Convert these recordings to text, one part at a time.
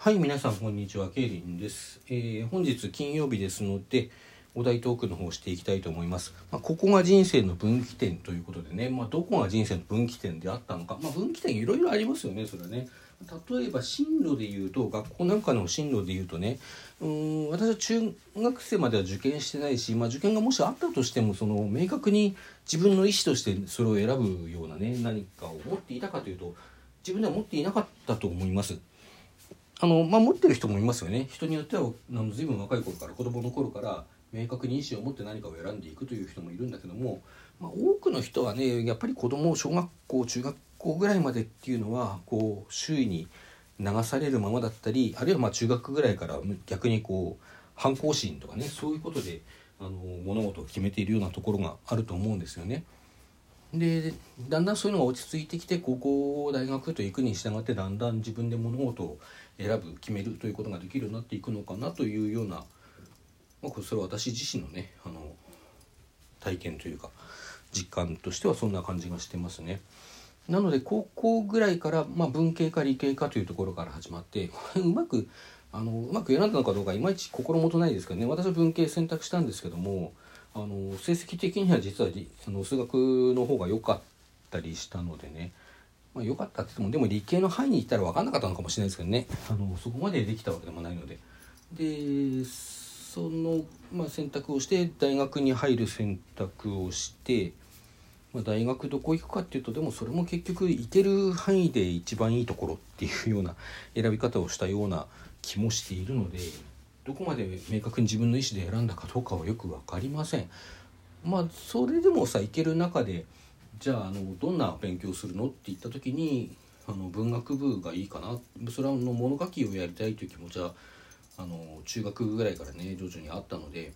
はい、皆さんこんにちは、ケイリンです。えー本日金曜日ですので、お題トークの方をしていきたいと思います。まあ、ここが人生の分岐点ということでね、まあ、どこが人生の分岐点であったのか、まあ、分岐点いろいろありますよね、それはね。例えば進路で言うと、学校なんかの進路で言うとね、うーん、私は中学生までは受験してないし、まあ、受験がもしあったとしても、その、明確に自分の意思としてそれを選ぶようなね、何かを持っていたかというと、自分では持っていなかったと思います。あのまあ、持ってる人もいますよね人によってはあの随分若い頃から子供の頃から明確に意思を持って何かを選んでいくという人もいるんだけども、まあ、多くの人はねやっぱり子供を小学校中学校ぐらいまでっていうのはこう周囲に流されるままだったりあるいはまあ中学ぐらいから逆にこう反抗心とかねそういうことであの物事を決めているようなところがあると思うんですよね。でだんだんそういうのが落ち着いてきて高校大学と行くに従ってだんだん自分で物事を選ぶ決めるということができるようになっていくのかなというような、まあ、それは私自身のねあの体験というか実感としてはそんな感じがしてますね。なので高校ぐらいから、まあ、文系か理系かというところから始まって うまくあのうまく選んだのかどうかいまいち心もとないですけどね私は文系選択したんですけどもあの成績的には実はあの数学の方が良かったりしたのでね、まあ、良かったって言ってもでも理系の範囲に行ったら分かんなかったのかもしれないですけどね。あのそこまでできたわけでもないので。でその、まあ、選択をして大学に入る選択をして、まあ、大学どこ行くかっていうとでもそれも結局行ける範囲で一番いいところっていうような選び方をしたような気もしているので。どこまで明確に自分の意思で選んだかどうかはよく分かりません。まあそれでもさ行ける中でじゃああのどんな勉強するのって言った時にあの文学部がいいかなそれはの物書きをやりたいという気持ちはあの中学ぐらいからね徐々にあったので。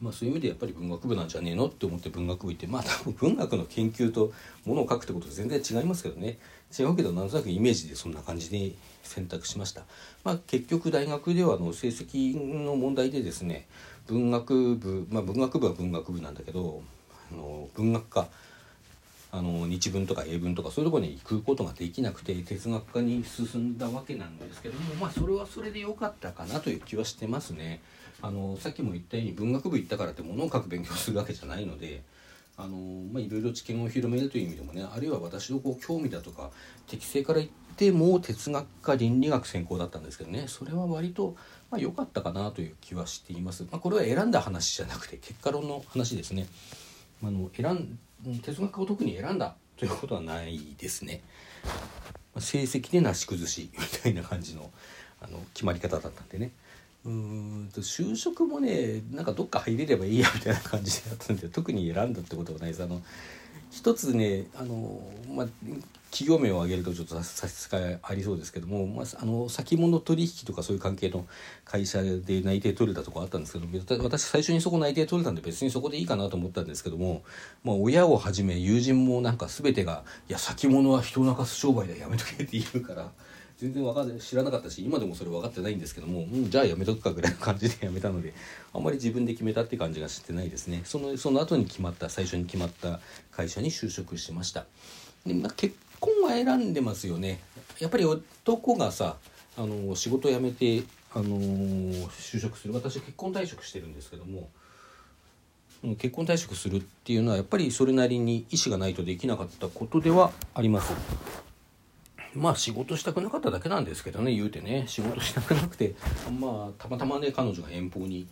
まあ、そういう意味でやっぱり文学部なんじゃねえのって思って文学部行ってまあ多分文学の研究とものを書くってことと全然違いますけどね違うけどなんとなくイメージでそんな感じで選択しました、まあ、結局大学ではあの成績の問題でですね文学部まあ文学部は文学部なんだけどあの文学科あの日文とか英文とかそういうところに行くことができなくて哲学科に進んだわけなんですけどもまあそれはそれで良かったかなという気はしてますね。あのさっきも言ったように文学部行ったからって物を書く勉強するわけじゃないのであの、まあ、いろいろ知見を広めるという意味でもねあるいは私のこう興味だとか適性から言っても哲学か倫理学専攻だったんですけどねそれは割とまあ良かったかなという気はしています。まあ、これは選んだ話じゃなくて結果論の話ですね。あの選ん哲学を特に選んだということはないですね。ま成績でなし崩しみたいな感じのあの決まり方だったんでね。うんと就職もねなんかどっか入れればいいやみたいな感じでやったんで特に選んだってことはないですあの一つねあの、まあ、企業名を挙げるとちょっと差し支えありそうですけども、まあ、あの先物取引とかそういう関係の会社で内定取れたとこあったんですけど私最初にそこ内定取れたんで別にそこでいいかなと思ったんですけども、まあ、親をはじめ友人もなんか全てが「いや先物は人を泣かす商売だやめとけ」って言うから。全然わかんない知らなかったし今でもそれ分かってないんですけども、うん、じゃあやめとくかぐらいの感じでやめたのであんまり自分で決めたって感じがしてないですね。そのその後に決まった最初に決まった会社に就職しました。で、まあ、結婚は選んでますよね。やっぱり男がさあの仕事辞めてあの就職する。私結婚退職してるんですけども結婚退職するっていうのはやっぱりそれなりに意思がないとできなかったことではあります。まあ仕事したくなかっただけなんですけどね言うてね仕事したくなくてまあたまたまね彼女が遠方に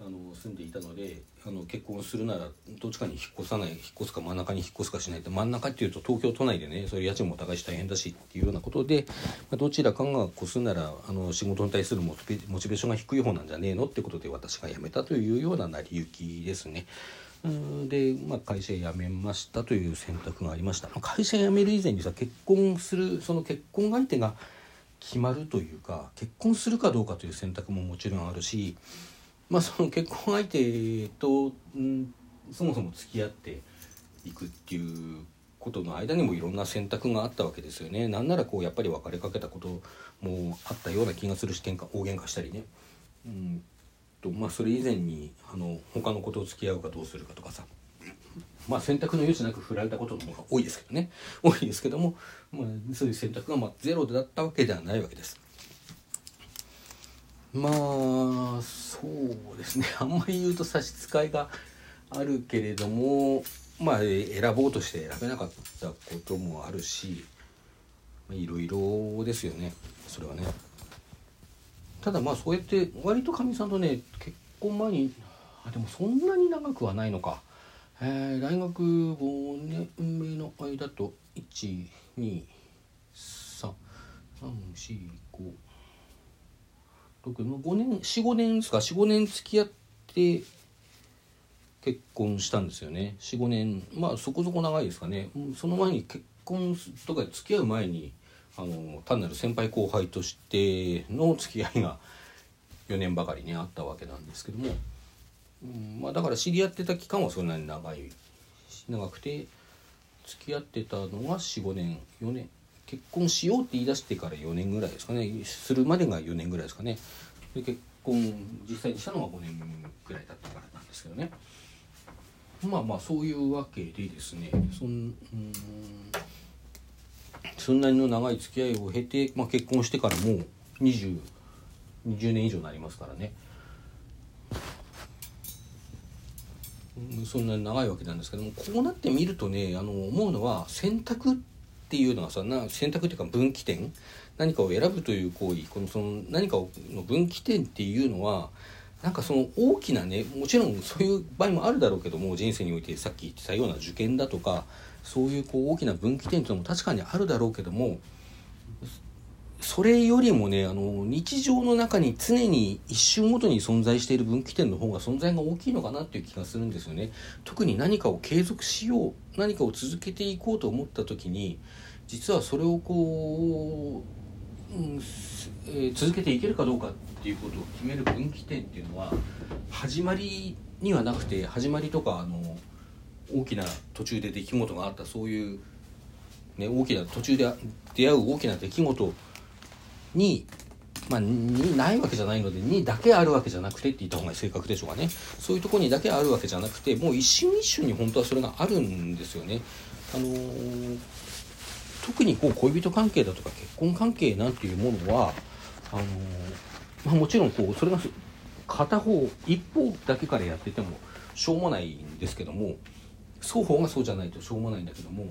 あの住んでいたのであの結婚するならどっちかに引っ越さない引っ越すか真ん中に引っ越すかしないと真ん中っていうと東京都内でねそれ家賃も高いし大変だしっていうようなことで、まあ、どちらかが越すならあの仕事に対するモチベーションが低い方なんじゃねえのってことで私が辞めたというような成り行きですね。で、まあ、会社辞めましたという選択がありました会社辞める以前にさ結婚するその結婚相手が決まるというか結婚するかどうかという選択ももちろんあるし、まあ、その結婚相手と、うん、そもそも付き合っていくっていうことの間にもいろんな選択があったわけですよね。なんならこうやっぱり別れかけたこともあったような気がするし喧嘩大喧嘩したりね。うんとまあ、それ以前にあの他のことを付き合うかどうするかとかさ。まあ選択の余地なく振られたことの方が多いですけどね。多いですけども、まあ、そういう選択がまあゼロだったわけではないわけです。まあそうですね。あんまり言うと差し支えがあるけれどもまあ選ぼうとして選べなかったこともあるしいろいろですよね。それはね。ただまあそうやって割とかみさんとね結婚前にあでもそんなに長くはないのか、えー、大学5年目の間と123 3 4 5 5年45年ですか。45年付き合って結婚したんですよね。45年まあそこそこ長いですかね。その前に結婚とか付き合う前にあの単なる先輩後輩としての付き合いが4年ばかりねあったわけなんですけども、うんまあ、だから知り合ってた期間はそんなに長い長くて付き合ってたのが45年4年。結婚しようって言い出してから4年ぐらいですかね。するまでが4年ぐらいですかね。で結婚実際にしたのは5年ぐらいだったからなんですけどね。まあまあそういうわけでですねそんそんなにの長い付き合いを経て、まあ、結婚してからもう2020年以上になりますからね。そんなに長いわけなんですけどもこうなってみるとねあの思うのは選択っていうのはさな選択っていうか分岐点。何かを選ぶという行為このその何かの分岐点っていうのはなんかその大きなねもちろんそういう場合もあるだろうけども人生においてさっき言ってたような受験だとかそういうこう大きな分岐点というのも確かにあるだろうけどもそれよりもねあの日常の中に常に一瞬ごとに存在している分岐点の方が存在が大きいのかなっていう気がするんですよね。特に何かを継続しよう何かを続けていこうと思った時に実はそれをこう、うんえー、続けていけるかどうかっていうことを決める分岐点っていうのは始まりにはなくて始まりとかあの大きな途中で出来事があったそういう、ね、大きな途中で出会う大きな出来事に、まあ、にないわけじゃないのでにだけあるわけじゃなくてって言った方が正確でしょうかねそういうとこにだけあるわけじゃなくてもう一瞬一瞬に本当はそれがあるんですよね。あのー、特にこう恋人関係だとか結婚関係なんていうものはあのー、まあ、もちろんこうそれが片方一方だけからやっててもしょうもないんですけども双方がそうじゃないとしょうもないんだけども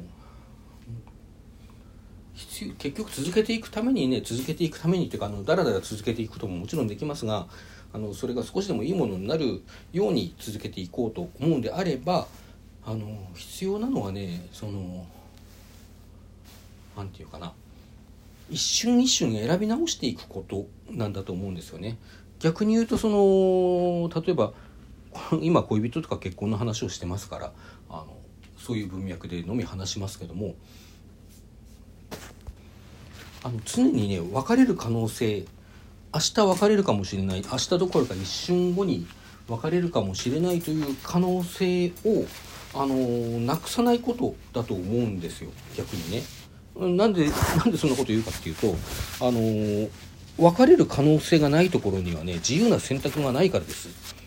必要結局続けていくためにね続けていくためにっていうかあのだらだら続けていくことももちろんできますがあのそれが少しでもいいものになるように続けていこうと思うんであればあの必要なのはねその何て言うかな一瞬一瞬選び直していくことなんだと思うんですよね。逆に言うとその例えば今恋人とか結婚の話をしてますからそういう文脈でのみ話しますけどもあの常にね別れる可能性明日別れるかもしれない明日どころか一瞬後に別れるかもしれないという可能性をあのなくさないことだと思うんですよ逆にね。なんでなんでそんなこと言うかっていうとあの別れる可能性がないところにはね自由な選択がないからです。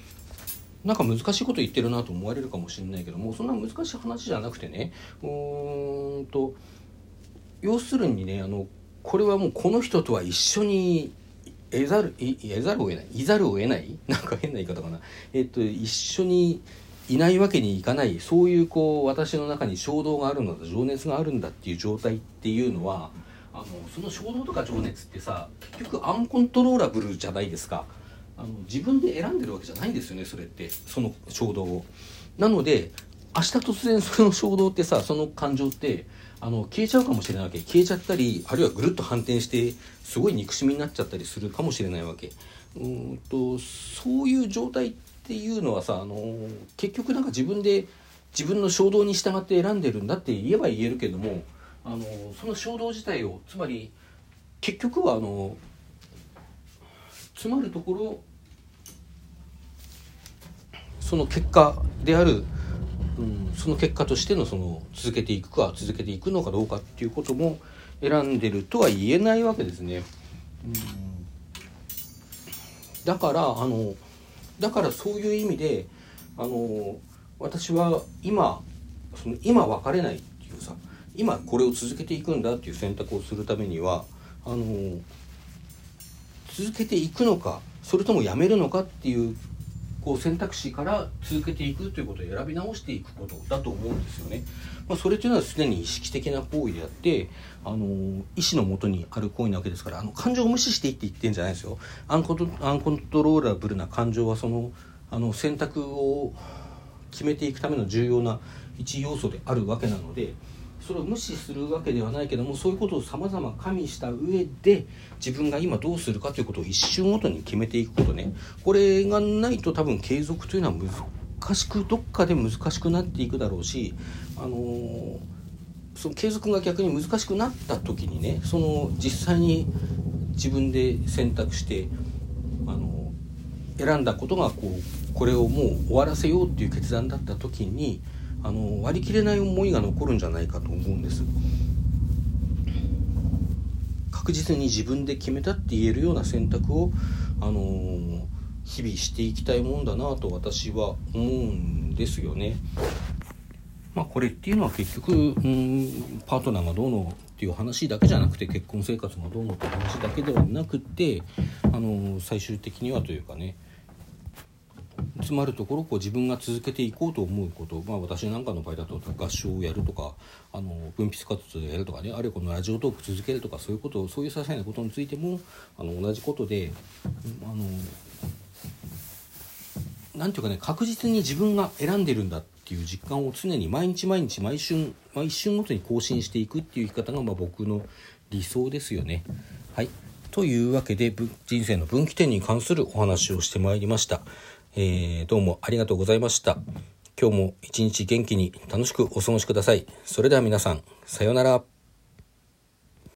なんか難しいこと言ってるなと思われるかもしれないけどもそんな難しい話じゃなくてねうーんと要するにねあのこれはもうこの人とは一緒に得ざる得ざるを得ない。いざるを得ない？なんか変な言い方かな。えっと一緒にいないわけにいかない。そういうこう私の中に衝動があるのだ情熱があるんだっていう状態っていうのはあのその衝動とか情熱ってさ結局アンコントローラブルじゃないですか。あの自分で選んでるわけじゃないんですよねそれって。その衝動を。なので明日突然その衝動ってさその感情ってあの消えちゃうかもしれないわけ。消えちゃったりあるいはぐるっと反転してすごい憎しみになっちゃったりするかもしれないわけ。うんとそういう状態っていうのはさあの結局なんか自分で自分の衝動に従って選んでるんだって言えば言えるけどもあのその衝動自体をつまり結局はあのつまるところその結果であるうん、その結果としてのその続けていくか続けていくのかどうかっていうことも選んでるとは言えないわけですね。うん、だからあのだからそういう意味であの私は今その今別れないっていうさ今これを続けていくんだっていう選択をするためにはあの続けていくのかそれともやめるのかっていうこう選択肢から続けていくということを選び直していくことだと思うんですよね。まあ、それというのはすでに意識的な行為であってあの意思のもとにある行為なわけですからあの感情を無視していって言ってんじゃないですよ。アンコアンコントローラブルな感情はそのあの選択を決めていくための重要な一要素であるわけなので。それを無視するわけではないけどもそういうことをさまざま加味した上で自分が今どうするかということを一瞬ごとに決めていくことね。これがないと多分継続というのは難しくどっかで難しくなっていくだろうしあのー、その継続が逆に難しくなった時にねその実際に自分で選択してあのー、選んだことがこうこれをもう終わらせようっていう決断だった時にあの割り切れない思いが残るんじゃないかと思うんです確実に自分で決めたって言えるような選択をあの日々していきたいもんだなと私は思うんですよね。まあ、これっていうのは結局、うん、パートナーがどうのっていう話だけじゃなくて結婚生活がどうのって話だけではなくてあの最終的にはというかねつまるところこう自分が続けていこうと思うこと、まあ、私なんかの場合だと合唱をやるとかあの分泌活動をやるとかねあるいはこのラジオトーク続けるとかそういうことそういう些細なことについてもあの同じことであのなんていうかね確実に自分が選んでるんだっていう実感を常に毎日毎日毎瞬毎瞬ごとに更新していくっていう生き方がまあ僕の理想ですよね。はいというわけで人生の分岐点に関するお話をしてまいりました。えー、どうもありがとうございました。今日も一日元気に楽しくお過ごしください。それでは皆さん、さようなら。